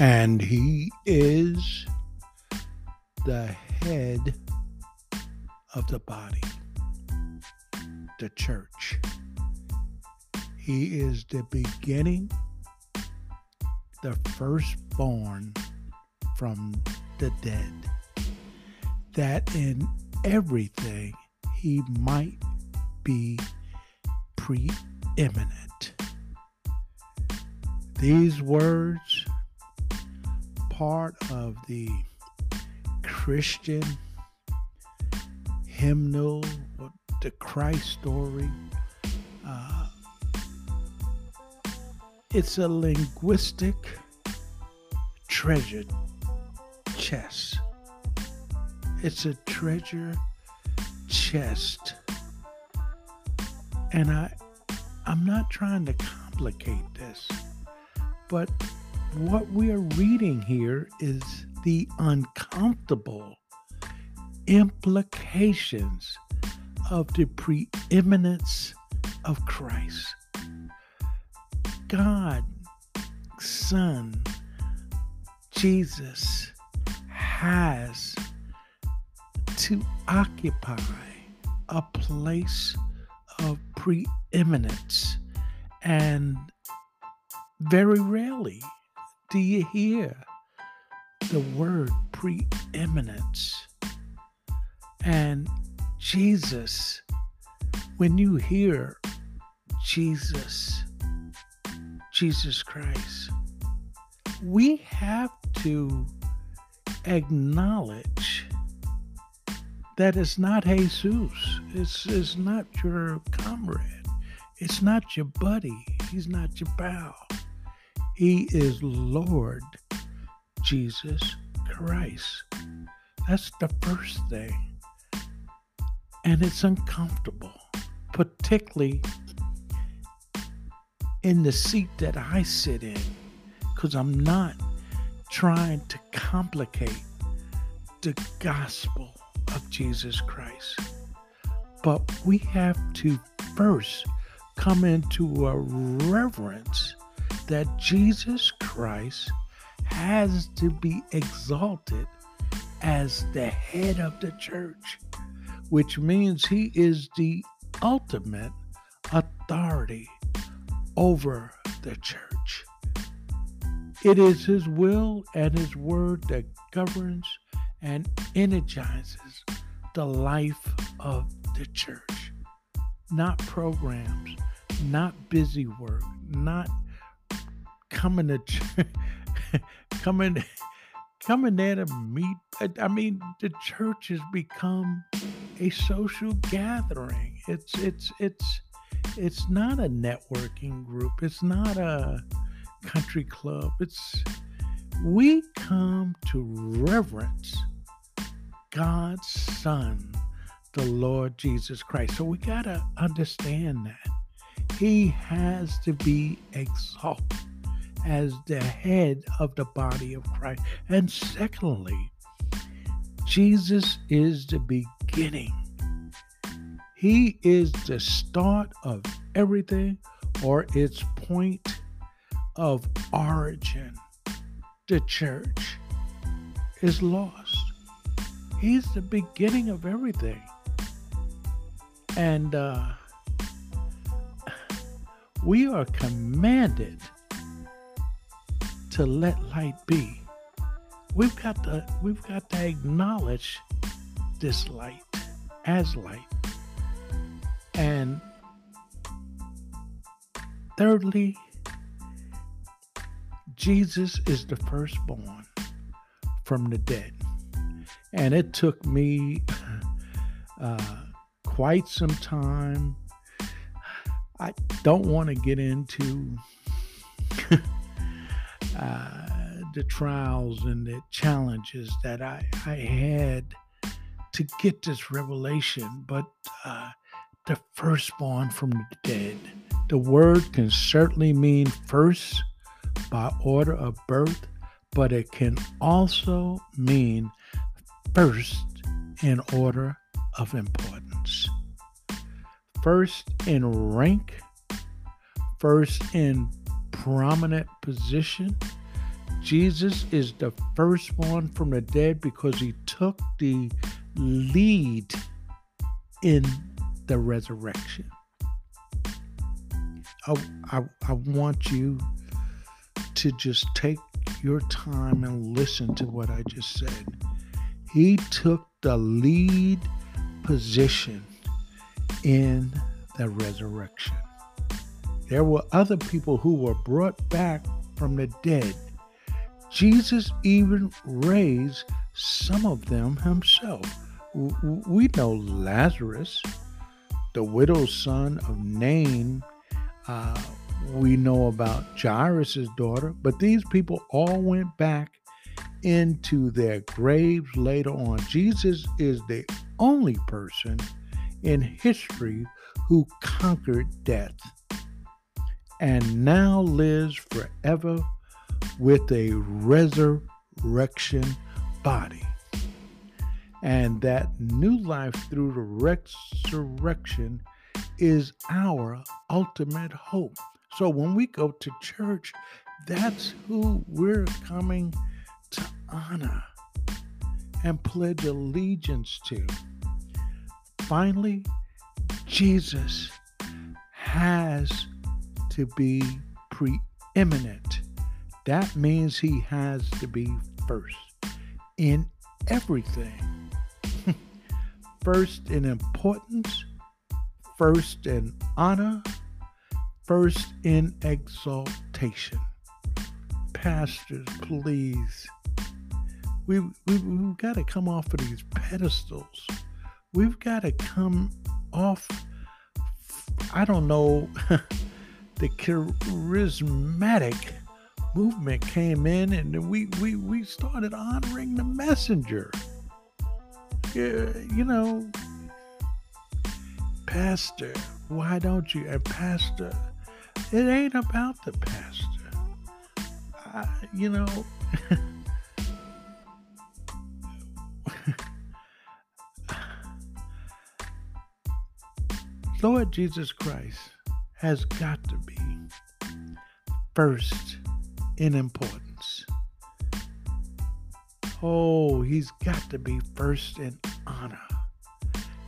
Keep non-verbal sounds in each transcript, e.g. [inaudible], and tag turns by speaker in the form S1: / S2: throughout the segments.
S1: And he is the head of the body, the church. He is the beginning, the firstborn from the dead, that in everything he might be preeminent. These words part of the Christian hymnal, the Christ story. Uh, it's a linguistic treasure chest. It's a treasure chest. And I I'm not trying to complicate this, but what we are reading here is the uncomfortable implications of the preeminence of Christ. God, Son, Jesus has to occupy a place of preeminence. And very rarely do you hear the word preeminence? And Jesus, when you hear Jesus, Jesus Christ, we have to acknowledge that it's not Jesus. It's, it's not your comrade. It's not your buddy. He's not your pal. He is Lord Jesus Christ. That's the first thing. And it's uncomfortable, particularly in the seat that I sit in, because I'm not trying to complicate the gospel of Jesus Christ. But we have to first come into a reverence that Jesus Christ has to be exalted as the head of the church, which means he is the ultimate authority over the church. It is his will and his word that governs and energizes the life of the church, not programs, not busy work, not coming to [laughs] coming coming there to meet i mean the church has become a social gathering. It's it's it's it's not a networking group. It's not a country club. It's we come to reverence god's son the lord jesus christ. So we got to understand that. He has to be exalted as the head of the body of Christ. And secondly, Jesus is the beginning. He is the start of everything or its point of origin. The church is lost. He's the beginning of everything. And uh, we are commanded to let light be. We've got to we've got to acknowledge this light as light. And thirdly, Jesus is the firstborn from the dead. And it took me [laughs] uh, quite some time. I don't want to get into [laughs] the trials and the challenges that I, I had to get this revelation, but uh, the firstborn from the dead. The word can certainly mean first by order of birth, but it can also mean first in order of importance. First in rank, first in prominent position. Jesus is the firstborn from the dead because he took the lead in the resurrection. I, I, I want you to just take your time and listen to what I just said. He took the lead position in the resurrection. There were other people who were brought back from the dead. Jesus even raised some of them himself. We know Lazarus, the widow's son of Nain. Uh, we know about Jairus' daughter, but these people all went back into their graves later on. Jesus is the only person in history who conquered death and now lives forever with a resurrection body. And that new life through the resurrection is our ultimate hope. So when we go to church, that's who we're coming to honor and pledge allegiance to. Finally, Jesus has to be preeminent. That means he has to be first in everything. [laughs] first in importance, first in honor, first in exaltation. Pastors, please. We, we, we've got to come off of these pedestals. We've got to come off, I don't know, [laughs] the charismatic movement came in and we, we, we started honoring the messenger. You know, Pastor, why don't you? And Pastor, it ain't about the pastor. I, you know, [laughs] Lord Jesus Christ has got to be first in importance. Oh, he's got to be first in honor.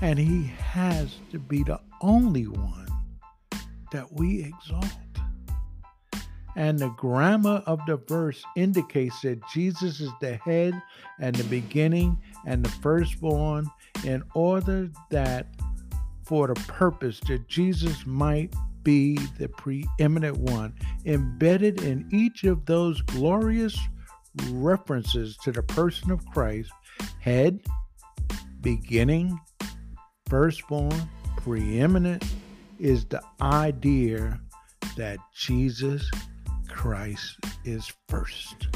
S1: And he has to be the only one that we exalt. And the grammar of the verse indicates that Jesus is the head and the beginning and the firstborn, in order that for the purpose that Jesus might be the preeminent one. Embedded in each of those glorious references to the person of Christ head, beginning, firstborn, preeminent is the idea that Jesus Christ is first.